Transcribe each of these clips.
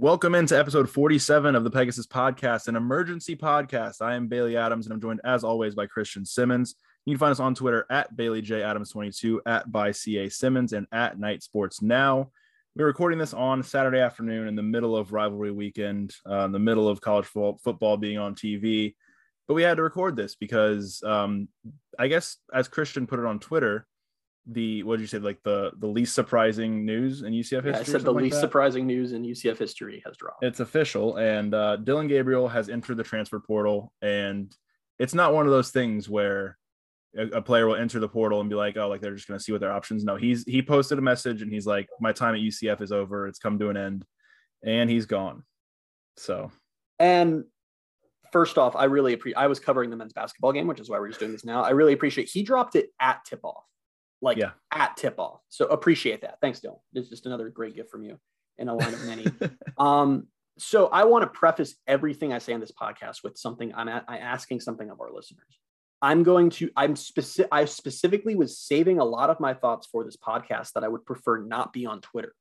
Welcome into episode 47 of the Pegasus Podcast, an emergency podcast. I am Bailey Adams, and I'm joined as always by Christian Simmons. You can find us on Twitter at Bailey J Adams 22, at by CA Simmons, and at Knight Sports Now. We're recording this on Saturday afternoon in the middle of rivalry weekend, uh, in the middle of college fo- football being on TV. But we had to record this because um, I guess, as Christian put it on Twitter, the what did you say like the the least surprising news in UCF history? Yeah, I said the least surprising news in UCF history has dropped. It's official, and uh, Dillon Gabriel has entered the transfer portal, and it's not one of those things where a, a player will enter the portal and be like, oh, like they're just going to see what their options. No, he's he posted a message and he's like, my time at UCF is over. It's come to an end, and he's gone. So, and first off, I really appreciate. I was covering the men's basketball game, which is why we're just doing this now. I really appreciate. He dropped it at tip off like yeah. at tip off. So appreciate that. Thanks, Dillon. It's just another great gift from you in a line of many. um, so I want to preface everything I say on this podcast with something I'm, at, I'm asking something of our listeners. I'm going to, I'm specific, I specifically was saving a lot of my thoughts for this podcast that I would prefer not be on Twitter,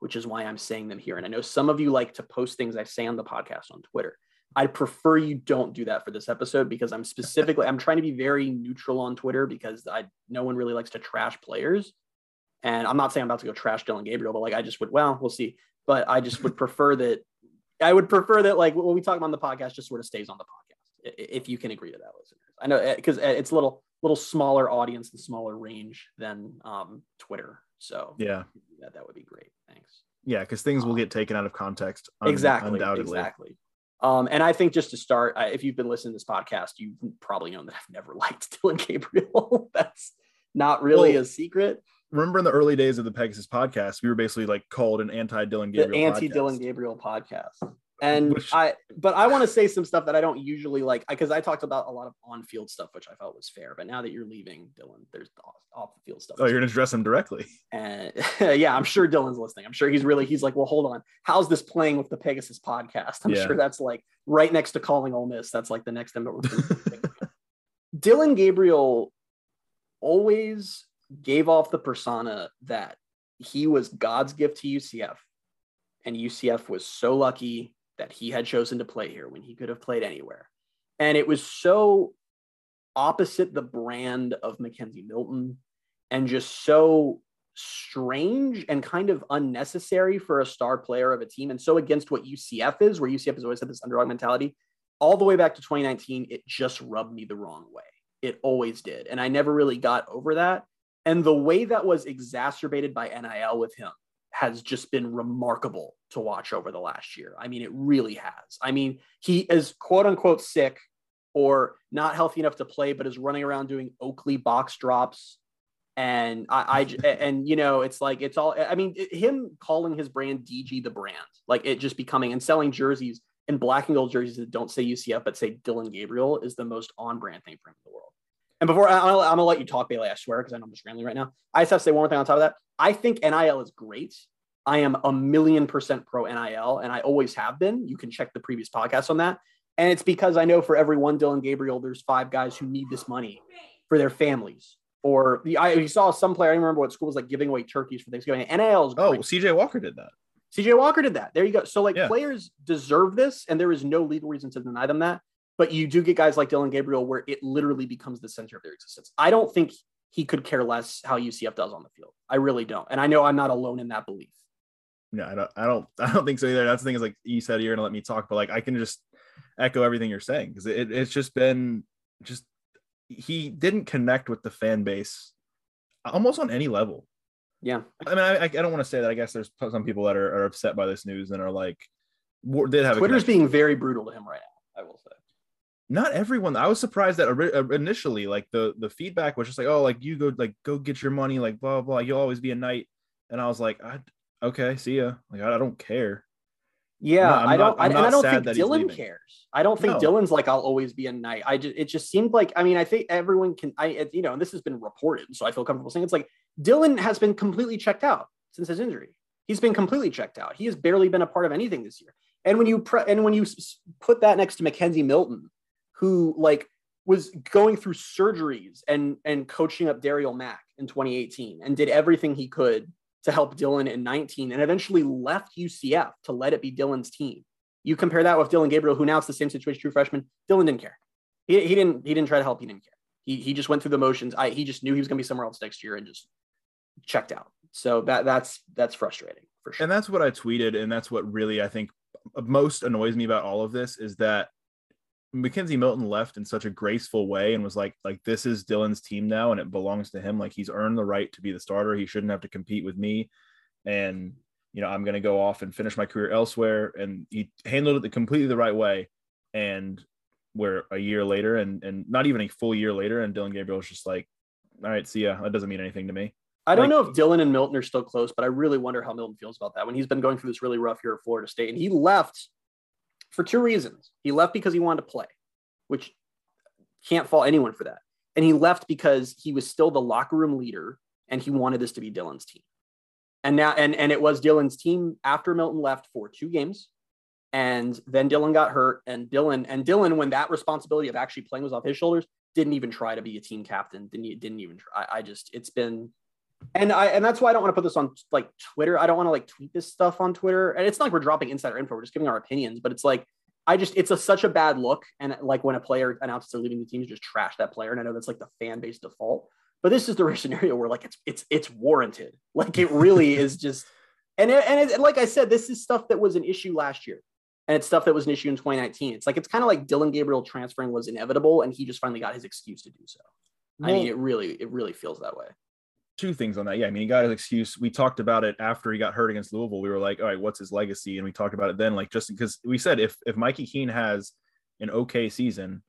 which is why I'm saying them here. And I know some of you like to post things I say on the podcast on Twitter. I prefer you don't do that for this episode because I'm specifically I'm trying to be very neutral on Twitter because I no one really likes to trash players. And I'm not saying I'm about to go trash Dillon Gabriel, but like I just would well, we'll see. But I just would prefer that I would prefer that like what we talk about on the podcast just sort of stays on the podcast if you can agree to that, listeners. I know because eh, eh, it's a little little smaller audience and smaller range than um, Twitter. So yeah, that, that would be great. Thanks. Yeah, because things will um, get taken out of context. Un- exactly. Undoubtedly. Exactly. Um, and I think just to start, uh, if you've been listening to this podcast, you've probably known that I've never liked Dillon Gabriel. That's not really well, a secret. Remember in the early days of the Pegasus podcast, we were basically like called an anti Dillon Gabriel, anti Dillon Gabriel podcast and which, I, but I want to say some stuff that I don't usually like because I talked about a lot of on-field stuff, which I felt was fair. But now that you're leaving, Dillon, there's off, the field stuff. Oh, you're gonna address him directly. And yeah, I'm sure Dillon's listening. I'm sure he's really he's like, well, hold on, how's this playing with the Pegasus podcast? I'm yeah. sure that's like right next to calling Ole Miss. That's like the next thing. that we're. Dillon Gabriel always gave off the persona that he was God's gift to UCF, and UCF was so lucky that he had chosen to play here when he could have played anywhere. And it was so opposite the brand of McKenzie Milton and just so strange and kind of unnecessary for a star player of a team and so against what UCF is, where UCF has always had this underdog mentality. All the way back to 2019, it just rubbed me the wrong way. It always did. And I never really got over that. And the way that was exacerbated by NIL with him has just been remarkable to watch over the last year. I mean, it really has. I mean, he is quote unquote sick or not healthy enough to play, but is running around doing Oakley box drops. And I, I and you know, it's like it's all. I mean, him calling his brand DG the brand, like it just becoming and selling jerseys and black and gold jerseys that don't say UCF but say Dillon Gabriel is the most on brand thing for him in the world. And before I, am gonna let you talk, Bailey, I swear, because I know I'm just rambling right now. I just have to say one more thing on top of that. I think NIL is great. I am a million percent pro NIL, and I always have been. You can check the previous podcast on that. And it's because I know for every one Dillon Gabriel, there's five guys who need this money for their families. Or the I you saw some player, I remember what school was like giving away turkeys for Thanksgiving. NIL is oh, great. Oh, CJ Walker did that. CJ Walker did that. There you go. So like yeah. players deserve this, and there is no legal reason to deny them that. But you do get guys like Dillon Gabriel where it literally becomes the center of their existence. I don't think he could care less how UCF does on the field. I really don't. And I know I'm not alone in that belief. Yeah, I don't I don't I don't think so either. That's the thing is like you said you're gonna let me talk, but like I can just echo everything you're saying because it, it's just been just he didn't connect with the fan base almost on any level. Yeah. I mean, I, I don't want to say that. I guess there's some people that are, are upset by this news and are like, did have Twitter's being very brutal to him right now. I will say not everyone i was surprised that uh, initially like the the feedback was just like oh like you go like go get your money like blah blah you'll always be a knight. And i was like I, okay see ya. Like i, I don't care. Yeah i don't not, I, and i don't think dillon cares. I don't think no. dillon's like i'll always be a knight. I just it just seemed like i mean i think everyone can i it, you know and this has been reported so i feel comfortable saying it's like dillon has been completely checked out since his injury. He's been completely checked out. He has barely been a part of anything this year. And when you pre- and when you put that next to mckenzie milton who like was going through surgeries and and coaching up Darriel Mack in 2018 and did everything he could to help Dillon in 19 and eventually left UCF to let it be Dillon's team. You compare that with Dillon Gabriel, who now it's the same situation, true freshman. Dillon didn't care. He, he didn't he didn't try to help. He didn't care. He, he just went through the motions. I, he just knew he was going to be somewhere else next year and just checked out. So that that's that's frustrating for sure. And that's what I tweeted, and that's what really I think most annoys me about all of this is that McKenzie Milton left in such a graceful way and was like, like this is Dillon's team now, and it belongs to him. Like he's earned the right to be the starter. He shouldn't have to compete with me. And you know, I'm going to go off and finish my career elsewhere. And he handled it completely the right way. And where a year later, and and not even a full year later, and Dillon Gabriel was just like, all right, see ya. That doesn't mean anything to me. I don't like, know if Dillon and Milton are still close, but I really wonder how Milton feels about that when he's been going through this really rough year at Florida State. And he left for two reasons. He left because he wanted to play, which can't fault anyone for that. And he left because he was still the locker room leader and he wanted this to be Dillon's team. And now and and it was Dillon's team after Milton left for two games. And then Dillon got hurt. And Dillon and Dillon, when that responsibility of actually playing was off his shoulders, didn't even try to be a team captain. Didn't didn't even try. I, I just it's been and I and that's why I don't want to put this on like Twitter. I don't want to like tweet this stuff on Twitter. And it's not like we're dropping insider info. We're just giving our opinions. But it's like I just it's a such a bad look. And like when a player announces they're leaving the team, you just trash that player. And I know that's like the fan base default. But this is the rare scenario where like it's it's it's warranted. Like it really is just. And it, and, it, and like I said, this is stuff that was an issue last year, and it's stuff that was an issue in 2019. It's like it's kind of like Dillon Gabriel transferring was inevitable, and he just finally got his excuse to do so. Well, I mean, it really it really feels that way two things on that. Yeah, I mean, he got his excuse. We talked about it after he got hurt against Louisville. We were like, all right, what's his legacy? And we talked about it then, like just because we said if if Mikey Keene has an okay season,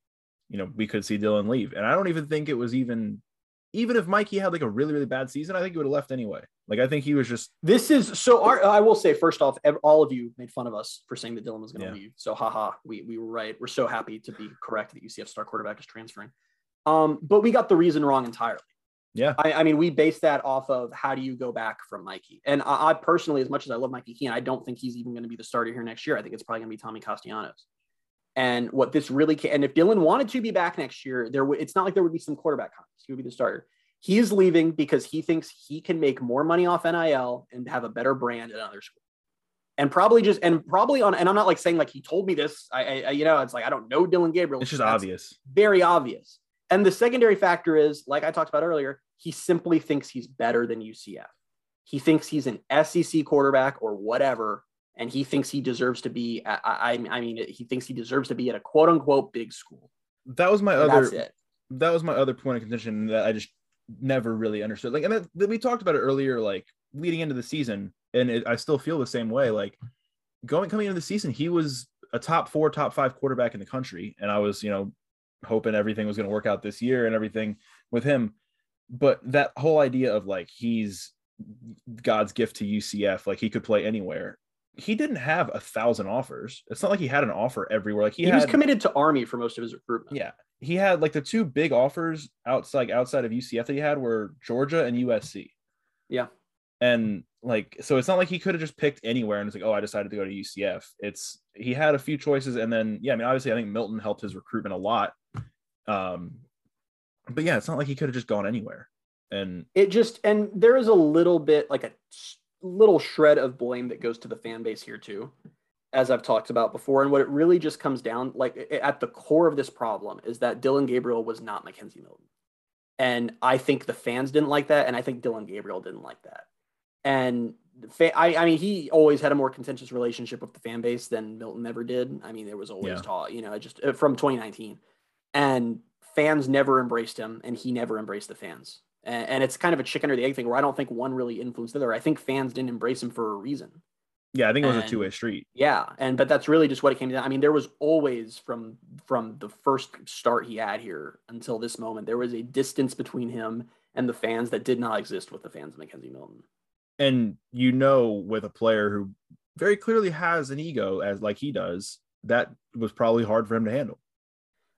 you know, we could see Dillon leave. And I don't even think it was even even if Mikey had like a really really bad season, I think he would have left anyway. Like I think he was just. This is so. Our, I will say first off, all of you made fun of us for saying that Dillon was going to yeah. leave. So haha, we we were right. We're so happy to be correct that UCF star quarterback is transferring. Um, but we got the reason wrong entirely. Yeah. I, I, mean, we base that off of how do you go back from Mikey? And I, I personally, as much as I love Mikey Keene, I don't think he's even going to be the starter here next year. I think it's probably going to be Tommy Castellanos. And what this really can, and if Dillon wanted to be back next year, there w- it's not like there would be some quarterback contest. He would be the starter. He is leaving because he thinks he can make more money off NIL and have a better brand at another school. And probably just and probably on and I'm not like saying like he told me this. I, I you know it's like I don't know Dillon Gabriel. It's just obvious. Very obvious. And the secondary factor is, like I talked about earlier, he simply thinks he's better than UCF. He thinks he's an SEC quarterback or whatever, and he thinks he deserves to be. I, I, I mean, he thinks he deserves to be at a quote unquote big school. That was my and other. That was my other point of contention that I just never really understood. Like, and that, that we talked about it earlier, like leading into the season, and it, I still feel the same way. Like going coming into the season, he was a top four, top five quarterback in the country, and I was, you know, hoping everything was going to work out this year and everything with him. But that whole idea of like he's God's gift to UCF, like he could play anywhere. He didn't have a thousand offers. It's not like he had an offer everywhere. Like he, he had, was committed to Army for most of his recruitment. Yeah, he had like the two big offers outside outside of UCF that he had were Georgia and USC. Yeah, and like so it's not like he could have just picked anywhere and it's like oh i decided to go to ucf it's he had a few choices and then yeah i mean obviously i think milton helped his recruitment a lot um but yeah it's not like he could have just gone anywhere. And it just and there is a little bit like a little shred of blame that goes to the fan base here too as i've talked about before. And what it really just comes down like at the core of this problem is that Dillon gabriel was not mckenzie milton. And i think the fans didn't like that and i think Dillon gabriel didn't like that. And I, I mean, he always had a more contentious relationship with the fan base than Milton ever did. I mean, there was always yeah. talk, you know, just uh, from 2019, and fans never embraced him, and he never embraced the fans. And, and it's kind of a chicken or the egg thing where I don't think one really influenced the other. I think fans didn't embrace him for a reason. Yeah, I think it was and, a two way street. Yeah, and but that's really just what it came down. I mean, there was always from from the first start he had here until this moment, there was a distance between him and the fans that did not exist with the fans of mckenzie Milton and you know with a player who very clearly has an ego as like he does that was probably hard for him to handle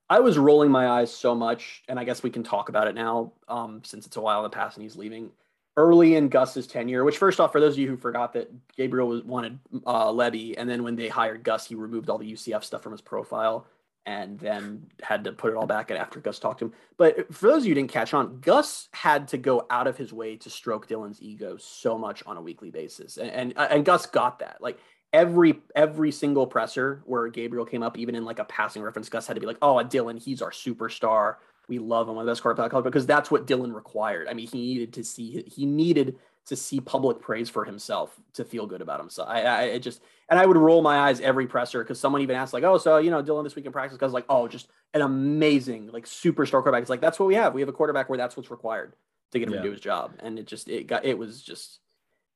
i was rolling my eyes so much and i guess we can talk about it now um, since it's a while in the past and he's leaving early in gus's tenure which first off for those of you who forgot that gabriel was wanted uh, Lebby and then when they hired gus he removed all the ucf stuff from his profile and then had to put it all back in after Gus talked to him. But for those of you who didn't catch on, Gus had to go out of his way to stroke Dillon's ego so much on a weekly basis, and and, and Gus got that. Like every every single presser where Gabriel came up, even in like a passing reference, Gus had to be like, "Oh, Dillon, he's our superstar. We love him, one of the best quarterbacks because that's what Dillon required. I mean, he needed to see he needed to see public praise for himself to feel good about himself. I, I it just and I would roll my eyes every presser because someone even asked like, "Oh, so you know, Dillon this week in practice?" Because like, "Oh, just an amazing like superstar quarterback." It's like that's what we have. We have a quarterback where that's what's required to get him yeah. to do his job, and it just it got it was just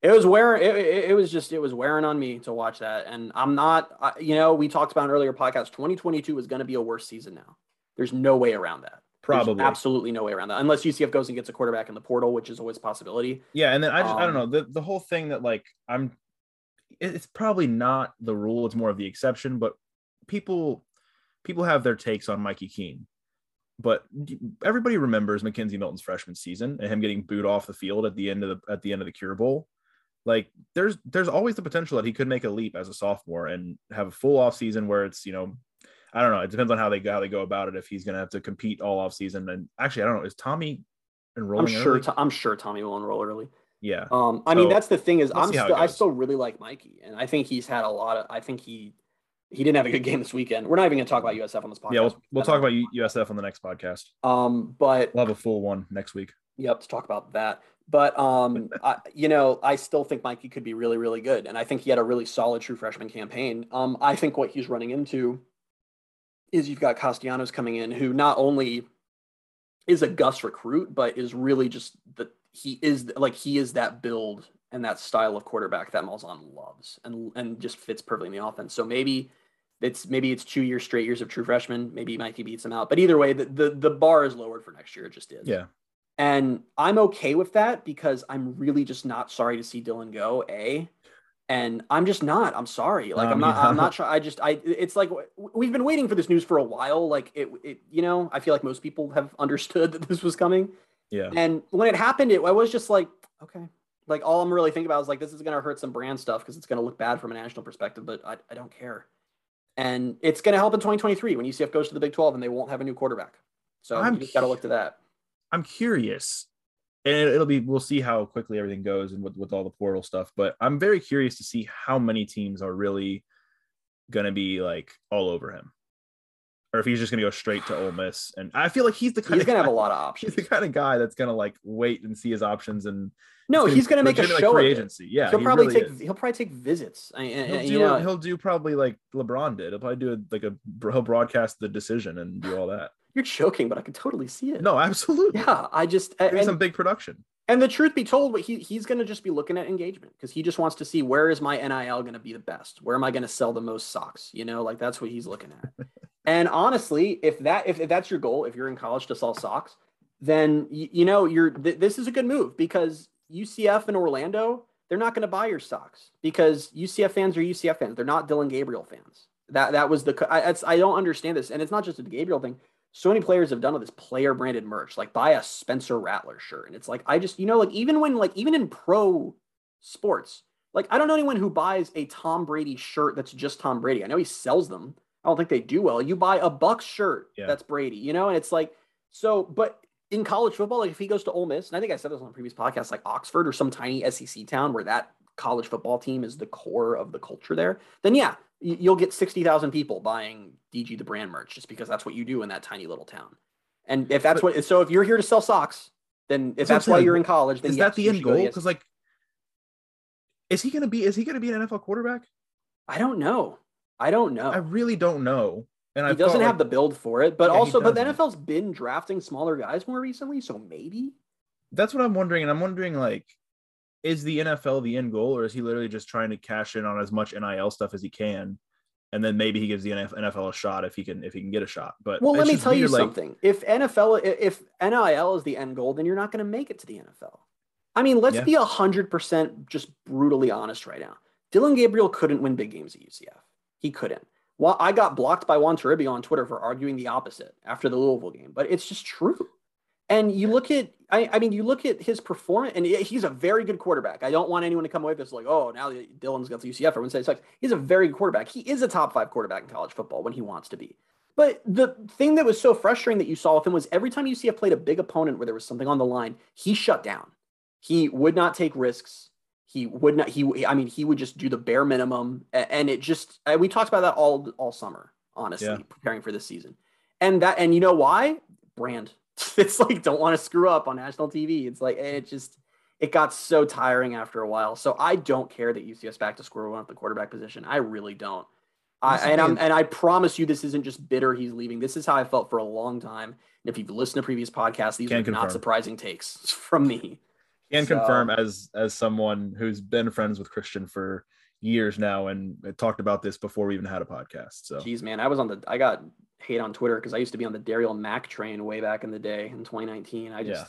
it was wearing it, it, was just it was wearing on me to watch that and i'm not I, you know we talked about an earlier podcast 2022 is going to be a worse season now there's no way around that Probably, There's absolutely no way around that, unless UCF goes and gets a quarterback in the portal, which is always a possibility. Yeah, and then I just um, I don't um, know the the whole thing that like I'm, it's probably not the rule; it's more of the exception. But people people have their takes on Mikey Keene, but everybody remembers McKenzie Milton's freshman season and him getting booed off the field at the end of the at the end of the Cure Bowl. Like there's there's always the potential that he could make a leap as a sophomore and have a full off season where it's you know I don't know. It depends on how they how they go about it. If he's going to have to compete all off season, and actually, I don't know. Is Tommy enrolling? I'm sure. I'm sure Tommy will enroll early. Yeah. Um. I so, mean, that's the thing is, we'll I'm still I still really like Mikey, and I think he's had a lot of. I think he he didn't have a good game this weekend. We're not even going to talk about USF on this podcast. Yeah, we'll, we'll talk about USF on the next podcast. Um, but we'll have a full one next week. Yep, to talk about that. But um, I, you know, I still think Mikey could be really, really good, and I think he had a really solid true freshman campaign. Um, I think what he's running into is you've got Castellanos coming in, who not only is a Gus recruit, but is really just that he is like he is that build and that style of quarterback that Malzahn loves and and just fits perfectly in the offense. So maybe it's maybe it's two years straight years of true freshman. Maybe Mikey beats him out, but either way, the, the the bar is lowered for next year. It just is. Yeah. And I'm okay with that because I'm really just not sorry to see Dillon go. A, and I'm just not. I'm sorry. Like um, I'm not. Yeah. I'm not sure. I just. I. It's like we've been waiting for this news for a while. Like it. It. You know. I feel like most people have understood that this was coming. Yeah. And when it happened, it I was just like, okay. Like all I'm really thinking about is like this is gonna hurt some brand stuff because it's gonna look bad from a national perspective, but I, I don't care. And it's gonna help in 2023 when UCF goes to the Big 12 and they won't have a new quarterback. So I'm, you just gotta look to that. I'm curious and it'll be we'll see how quickly everything goes and with, with all the portal stuff but i'm very curious to see how many teams are really going to be like all over him. Or if he's just going to go straight to Ole Miss and I feel like he's the kind he's of going to have a lot of options he's the kind of guy that's going to like wait and see his options and no he's going to make a show free agency. Yeah he'll he probably really take is. he'll probably take visits. I, he'll, do, know, he'll do probably like LeBron did. He'll probably do a, like a he'll broadcast the decision and do all that you're joking, but I can totally see it. No, absolutely. Yeah, I just and, some big production. And the truth be told, he he's going to just be looking at engagement because he just wants to see where is my NIL going to be the best? Where am I going to sell the most socks? You know, like that's what he's looking at. and honestly, if that if, if that's your goal, if you're in college to sell socks, then you, you know you're th- this is a good move because UCF and Orlando they're not going to buy your socks because UCF fans are UCF fans. They're not Dillon Gabriel fans. That that was the I, I don't understand this, and it's not just a Gabriel thing so many players have done with this player branded merch, like buy a Spencer Rattler shirt. And it's like, I just, you know, like even when, like, even in pro sports, like I don't know anyone who buys a Tom Brady shirt that's just Tom Brady. I know he sells them. I don't think they do well. You buy a Bucs shirt yeah. that's Brady, you know, and it's like, so, but in college football, like if he goes to Ole Miss, and I think I said this on a previous podcast, like Oxford or some tiny SEC town where that college football team is the core of the culture there, then yeah, you'll get 60,000 people buying DG the brand merch just because that's what you do in that tiny little town. And if that's but, what, so if you're here to sell socks, then if that's why you're in college, then is yes, that the end goal? Because like, is he going to be, is he going to be an NFL quarterback? I don't know. I don't know. I really don't know. And he I doesn't have like, the build for it, but yeah, also, but the NFL's been drafting smaller guys more recently, so maybe. That's what I'm wondering, and I'm wondering like, is the NFL the end goal, or is he literally just trying to cash in on as much NIL stuff as he can? And then maybe he gives the NFL a shot if he can if he can get a shot. But well, let me tell you like, something. If NFL if NIL is the end goal, then you're not going to make it to the NFL. I mean, let's yeah. be hundred percent just brutally honest right now. Dillon Gabriel couldn't win big games at UCF. He couldn't. Well, I got blocked by Juan Toribio on Twitter for arguing the opposite after the Louisville game, but it's just true. And you look at, I, I, mean, you look at his performance, and he's a very good quarterback. I don't want anyone to come away with this like, oh, now Dillon's got the UCF. Everyone says sucks. He's a very good quarterback. He is a top five quarterback in college football when he wants to be. But the thing that was so frustrating that you saw with him was every time UCF played a big opponent where there was something on the line, he shut down. He would not take risks. He would not. He, I mean, he would just do the bare minimum, and it just. Uh, we talked about that all all summer, honestly, yeah. preparing for this season, and that, and you know why? Brand. It's like don't want to screw up on national TV. It's like it just it got so tiring after a while. So I don't care that UCF's back to square one at the quarterback position. I really don't. I, and I'm and I promise you, this isn't just bitter. He's leaving. This is how I felt for a long time. And if you've listened to previous podcasts, these Can are confirm. not surprising takes from me. Can so, confirm as as someone who's been friends with Christian for years now and talked about this before we even had a podcast. So, geez, man, I was on the I got hate on Twitter because I used to be on the Darriel Mack train way back in the day in 2019. I just, yeah.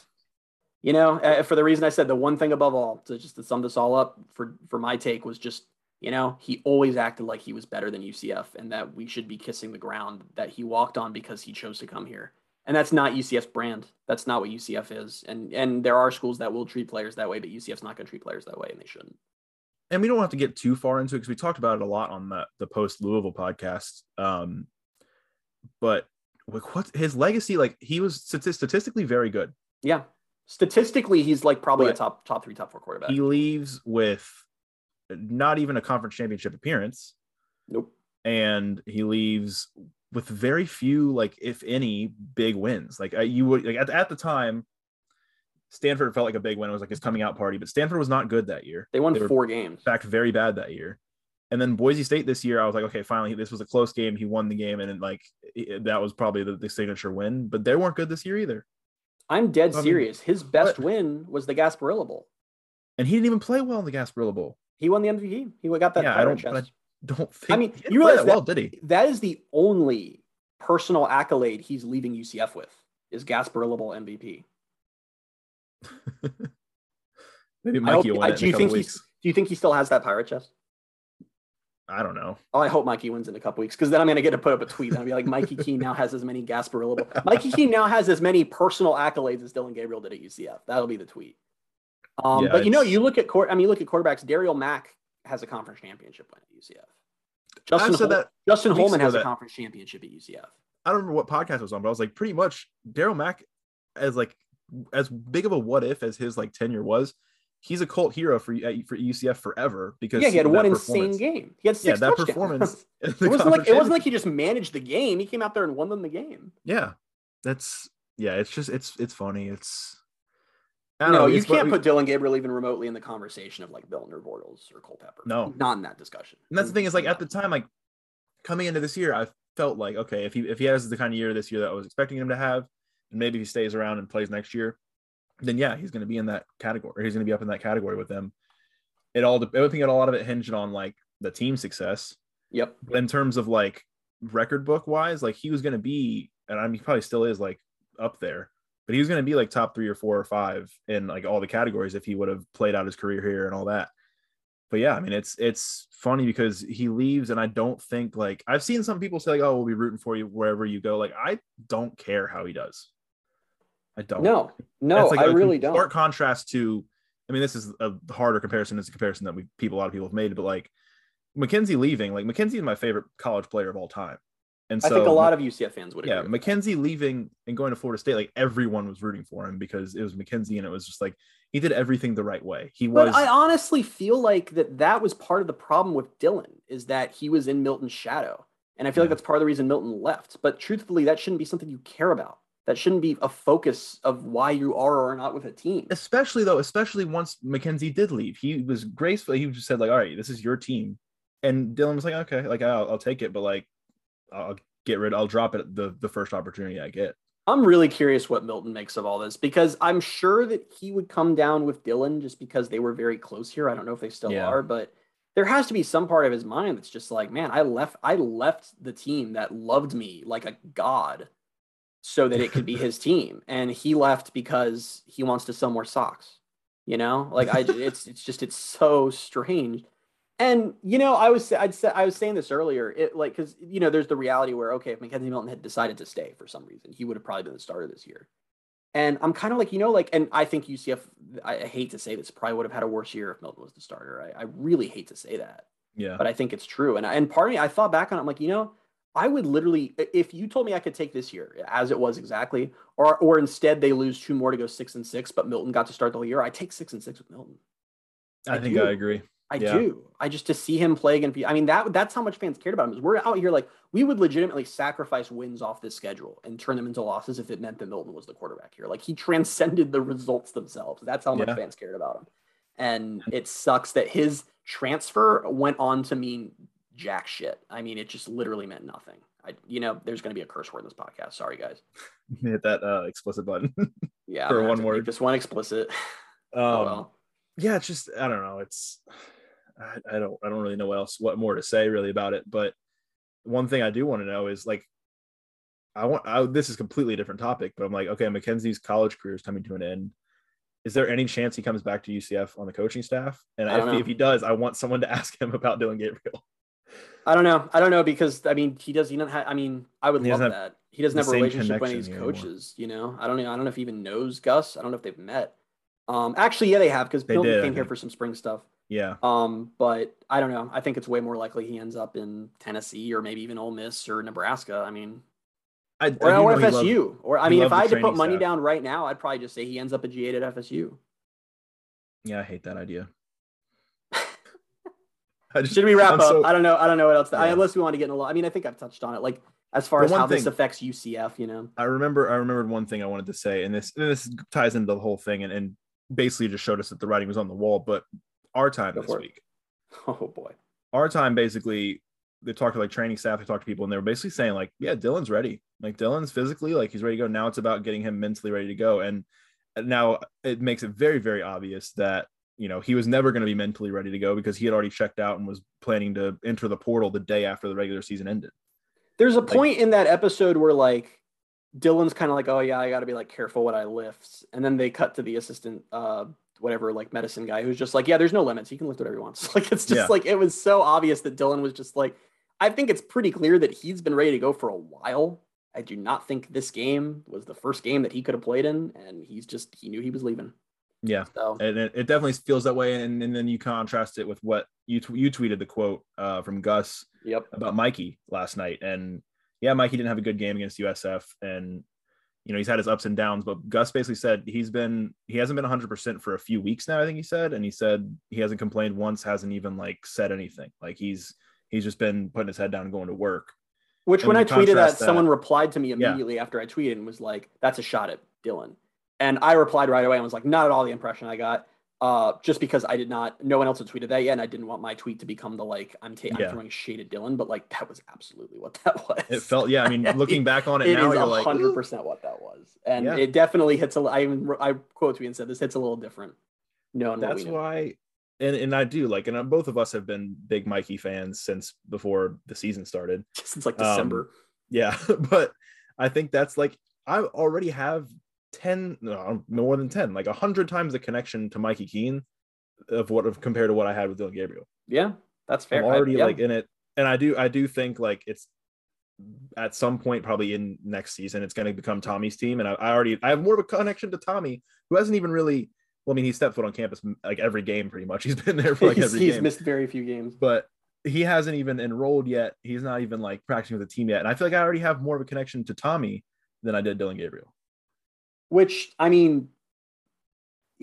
you know, uh, for the reason I said, the one thing above all, to just to sum this all up for for my take was just you know, he always acted like he was better than UCF and that we should be kissing the ground that he walked on because he chose to come here. And that's not UCF's brand. That's not what UCF is. And and there are schools that will treat players that way, but UCF's not going to treat players that way, and they shouldn't. And we don't have to get too far into it because we talked about it a lot on the the post Louisville podcast. Um, but like what his legacy, like he was statistically very good. Yeah, statistically, he's like probably but a top top three, top four quarterback. He leaves with not even a conference championship appearance. Nope. And he leaves with very few, like if any, big wins. Like you would like at, at the time, Stanford felt like a big win. It was like his coming out party, but Stanford was not good that year. They won they four games. In fact, very bad that year. And then Boise State this year, I was like, okay, finally, this was a close game. He won the game, and then, like that was probably the, the, signature win. But they weren't good this year either. I'm dead I mean, serious. His best but, win was the Gasparilla Bowl, and he didn't even play well in the Gasparilla Bowl. He won the MVP. He got that. Yeah, I don't. Chest. I don't think. I mean, you realize that, well, did he? That is the only personal accolade he's leaving UCF with is Gasparilla Bowl MVP. Maybe Mikey will win it do you think weeks. Do you think he still has that pirate chest? I don't know. Oh, I hope Mikey wins in a couple weeks because then I'm going to get to put up a tweet and I'll be like, Mikey Keene now has as many Gasparilla. Mikey Keene now has as many personal accolades as Dillon Gabriel did at UCF. That'll be the tweet. Um, yeah, but you know, you look at court. I mean, you look at quarterbacks. Darriel Mack has a conference championship win at UCF. Justin, Hol- that Justin Holman has a conference championship at UCF. I don't remember what podcast was on, but I was like, pretty much Darriel Mack, as like as big of a what if as his like tenure was, he's a cult hero for for UCF forever because yeah, he had one insane game. He had six yeah, that touchdowns. performance. it wasn't like it wasn't like he just managed the game. He came out there and won them the game. Yeah, that's yeah. It's just it's it's funny. It's no, know, you can't put Dillon Gabriel even remotely in the conversation of like or Bortles or Culpepper. No, not in that discussion. And that's the thing is like at the time, like coming into this year, I felt like okay, if he if he has the kind of year this year that I was expecting him to have, and maybe he stays around and plays next year, then yeah, he's going to be in that category. He's going to be up in that category with them. It all, I think, a lot of it hinged on like the team success. Yep. But in terms of like record book wise, like he was going to be, and I mean, he probably still is like up there but he was going to be like top three or four or five in like all the categories if he would have played out his career here and all that. But yeah, I mean, it's it's funny because he leaves, and I don't think like I've seen some people say like, "Oh, we'll be rooting for you wherever you go." Like, I don't care how he does. I don't. No, no, like I really don't. Stark contrast to, I mean, this is a harder comparison. It's a comparison that we people a lot of people have made, but like McKenzie leaving, like McKenzie is my favorite college player of all time. And so, I think a lot of UCF fans would. Yeah, McKenzie leaving and going to Florida State, like everyone was rooting for him because it was McKenzie, and it was just like he did everything the right way. He was. But I honestly feel like that that was part of the problem with Dillon is that he was in Milton's shadow, and I feel yeah. like that's part of the reason Milton left. But truthfully, that shouldn't be something you care about. That shouldn't be a focus of why you are or are not with a team. Especially though, especially once McKenzie did leave, he was graceful. He just said like, "All right, this is your team," and Dillon was like, "Okay, like I'll, I'll take it," but like I'll get rid. I'll drop it the the first opportunity I get. I'm really curious what Milton makes of all this because I'm sure that he would come down with Dillon just because they were very close here. I don't know if they still yeah. are, but there has to be some part of his mind that's just like, man, I left I left the team that loved me like a god so that it could be his team and he left because he wants to sell more socks. You know? Like I it's it's just it's so strange and you know, I was I'd say I was saying this earlier. It like because you know, there's the reality where okay, if McKenzie Milton had decided to stay for some reason, he would have probably been the starter this year. And I'm kind of like, you know, like, and I think UCF, I hate to say this, probably would have had a worse year if Milton was the starter. I, I really hate to say that. Yeah. But I think it's true. And and part of me, I thought back on it, I'm like, you know, I would literally, if you told me I could take this year as it was exactly, or or instead they lose two more to go six and six, but Milton got to start the whole year, I take six and six with Milton. I, I think do. I agree. I yeah. do. I just to see him play against. I mean that that's how much fans cared about him. Is we're out here like we would legitimately sacrifice wins off this schedule and turn them into losses if it meant that Milton was the quarterback here. Like he transcended the results themselves. That's how much yeah. fans cared about him. And it sucks that his transfer went on to mean jack shit. I mean, it just literally meant nothing. I, you know, there's going to be a curse word in this podcast. Sorry, guys. Hit that uh, explicit button. yeah, for one word. Just one explicit. Um, oh, well. Yeah, it's just I don't know. It's I, I don't I don't really know what else what more to say really about it. But one thing I do want to know is like I want I, this is completely different topic, but I'm like, okay, McKenzie's college career is coming to an end. Is there any chance he comes back to UCF on the coaching staff? And if, if, he does, I want someone to ask him about Dillon Gabriel. I don't know. I don't know because I mean he does. He doesn't have. I mean I would he love that. He doesn't have a relationship when he's coaches. You know. I don't know. I don't know if he even knows Gus. I don't know if they've met. Um. Actually, yeah, they have because Bill came here for some spring stuff. Yeah. Um. But I don't know. I think it's way more likely he ends up in Tennessee or maybe even Ole Miss or Nebraska. I mean. I, or, I or FSU. Loved, or I mean, if I had to put money staff. down right now, I'd probably just say he ends up a GA at FSU. Yeah, I hate that idea. Just, Should we wrap I'm up? So, I don't know. I don't know what else. To, yeah. I, unless we want to get in a lot. I mean, I think I've touched on it. Like as far as how thing, this affects UCF, you know. I remember. I remembered one thing I wanted to say, and this and this ties into the whole thing, and, and basically just showed us that the writing was on the wall. But our time this week. Oh boy. Our time basically. They talked to like training staff. They talked to people, and they were basically saying like, "Yeah, Dillon's ready. Like Dillon's physically, like he's ready to go. Now it's about getting him mentally ready to go." And uh, now it makes it very, very obvious that you know, he was never going to be mentally ready to go because he had already checked out and was planning to enter the portal the day after the regular season ended. There's a like, point in that episode where like dillon's kind of like, "Oh yeah, I got to be like careful what I lift," and then they cut to the assistant, uh, whatever, like medicine guy who's just like, "Yeah, there's no limits. He can lift whatever he wants." Like it's just yeah. like it was so obvious that dillon was just like, I think it's pretty clear that he's been ready to go for a while. I do not think this game was the first game that he could have played in, and he's just he knew he was leaving. Yeah, so. and it, it, definitely feels that way. And, and then you contrast it with what you t- you tweeted the quote uh, from Gus yep. about Mikey last night, and yeah, Mikey didn't have a good game against USF, and you know he's had his ups and downs. But Gus basically said he's been he hasn't been 100 percent for a few weeks now. I think he said, and he said he hasn't complained once, hasn't even like said anything. Like he's he's just been putting his head down and going to work. Which and when I tweeted that, that, someone replied to me immediately yeah. after I tweeted and was like, "That's a shot at Dillon." And I replied right away and was like, not at all the impression I got. Uh, just because I did not, no one else had tweeted that yet, and I didn't want my tweet to become the like I'm, ta- yeah. I'm throwing shade at Dillon, but like that was absolutely what that was. It felt, yeah. I mean, looking back on it, it now, is you're like, hundred percent what that was, and yeah. it definitely hits a. I even I quote tweet and said this hits a little different. No, no. that's why, and and I do like, and uh, both of us have been big Mikey fans since before the season started, since like December. Um, yeah, but I think that's like I already have 10 um, no, more than 10 like 100 times the connection to mikey keene of what of compared to what i had with dillon gabriel yeah that's fair i'm already I, yeah. like in it and i do i do think like it's at some point probably in next season it's going to become tommy's team and I, I, already i have more of a connection to tommy who hasn't even really well i mean he stepped foot on campus like every game pretty much he's been there for like every game. he's game. missed very few games but he hasn't even enrolled yet he's not even like practicing with the team yet and i feel like i already have more of a connection to tommy than i did dillon gabriel which I mean,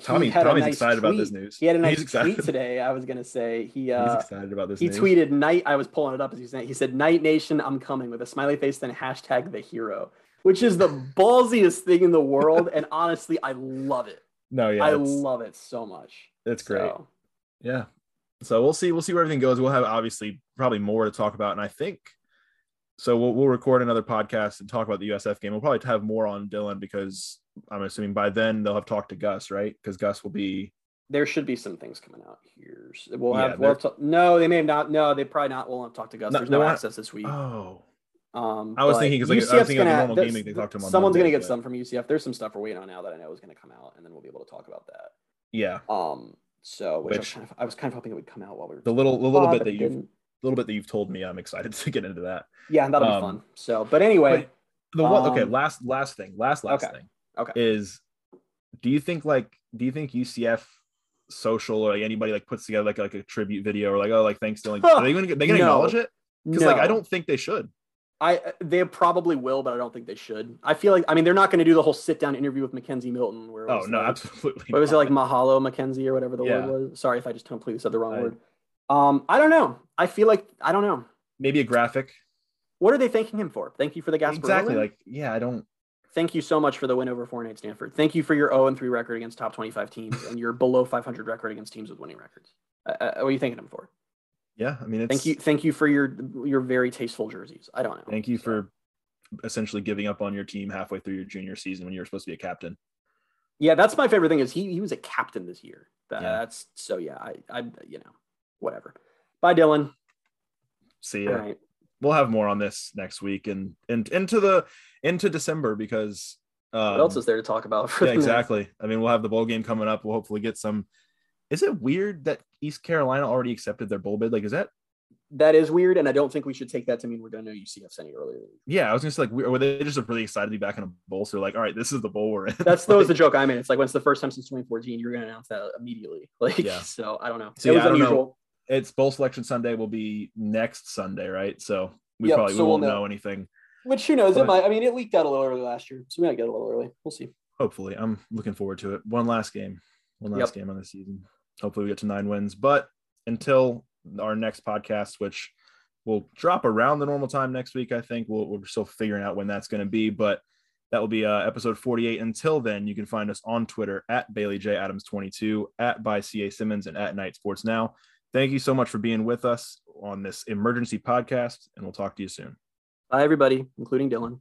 Tommy Tommy's nice excited tweet. about this news. He had a nice tweet today. I was gonna say he uh, he's excited about this. He news. tweeted night. I was pulling it up as he said. He said, "Knight Nation, I'm coming" with a smiley face, then hashtag the hero, which is the ballsiest thing in the world. And honestly, I love it. No, yeah, I love it so much. It's great. So. Yeah. So we'll see. We'll see where everything goes. We'll have obviously probably more to talk about, and I think so. We'll, we'll record another podcast and talk about the USF game. We'll probably have more on Dillon because I'm assuming by then they'll have talked to Gus, right? Because Gus will be. There should be some things coming out here. We'll have. Yeah, we'll have to, no, they may have not. No, they probably not. We'll have talked to Gus. No, There's no access this week. Oh. Um, I was thinking because like, I was thinking gonna, normal gaming they talked to him. someone's going to get but... some from UCF. There's some stuff we're waiting on now that I know is going to come out, and then we'll be able to talk about that. Yeah. Um. So, which, which I, was kind of, I, was kind of, hoping it would come out while we were the little the little bit that you've little bit that you've told me. I'm excited to get into that. Yeah, that'll um, be fun. So, but anyway, the one okay, um, last last thing, last last okay. thing okay. is do you think like do you think UCF social or like anybody like puts together like like a tribute video or like oh like thanks to like are they gonna they gonna no. acknowledge it because no. like I don't think they should I they probably will, but I don't think they should. I feel like I mean they're not going to do the whole sit down interview with McKenzie Milton. Where oh no, like, absolutely. What was it like Mahalo McKenzie or whatever the Yeah. word was? Sorry if I just completely said the wrong I- word. Um, I don't know. I feel like I don't know. Maybe a graphic. What are they thanking him for? Thank you for the Gasparilla. Exactly. win? Like, yeah, I don't. Thank you so much for the win over 4 and 8 Stanford. Thank you for your 0 and 3 record against top 25 teams and your below 500 record against teams with winning records. Uh, uh, what are you thanking him for? Yeah, I mean, it's, Thank you. Thank you for your your very tasteful jerseys. I don't know. Thank you So, for essentially giving up on your team halfway through your junior season when you were supposed to be a captain. Yeah, that's my favorite thing is he he was a captain this year. That- Yeah. That's so yeah. I I you know whatever. Bye, Dylan. See ya. right. We'll have more on this next week and and into the into December because um, What else is there to talk about? yeah, exactly. I mean, we'll have the bowl game coming up. We'll hopefully get some. Is it weird that East Carolina already accepted their bowl bid? Like, is that? That is weird, and I don't think we should take that to mean we're going to know UCF's any earlier. Yeah, I was say like, were they just really excited to be back in a bowl? So like, all right, this is the bowl we're in. That's that was the joke I made. It's like when it's the first time since 2014, you're going to announce that immediately. Like, Yeah. so I don't know. So, it yeah, was I don't know. It's bowl selection Sunday will be next Sunday, right? So we Yep, probably so we we'll won't know. know. anything. Which who knows? But- it might. I mean, it leaked out a little early last year, so we might get a little early. We'll see. Hopefully, I'm looking forward to it. One last game, one last Yep. game on the season. Hopefully, we get to nine wins. But until our next podcast, which will drop around the normal time next week, I think we'll, we're still figuring out when that's going to be. But that will be uh, episode 48. Until then, you can find us on Twitter at Bailey J Adams 22, at by CA Simmons, and at Knight Sports Now. Thank you so much for being with us on this emergency podcast, and we'll talk to you soon. Bye, everybody, including Dillon.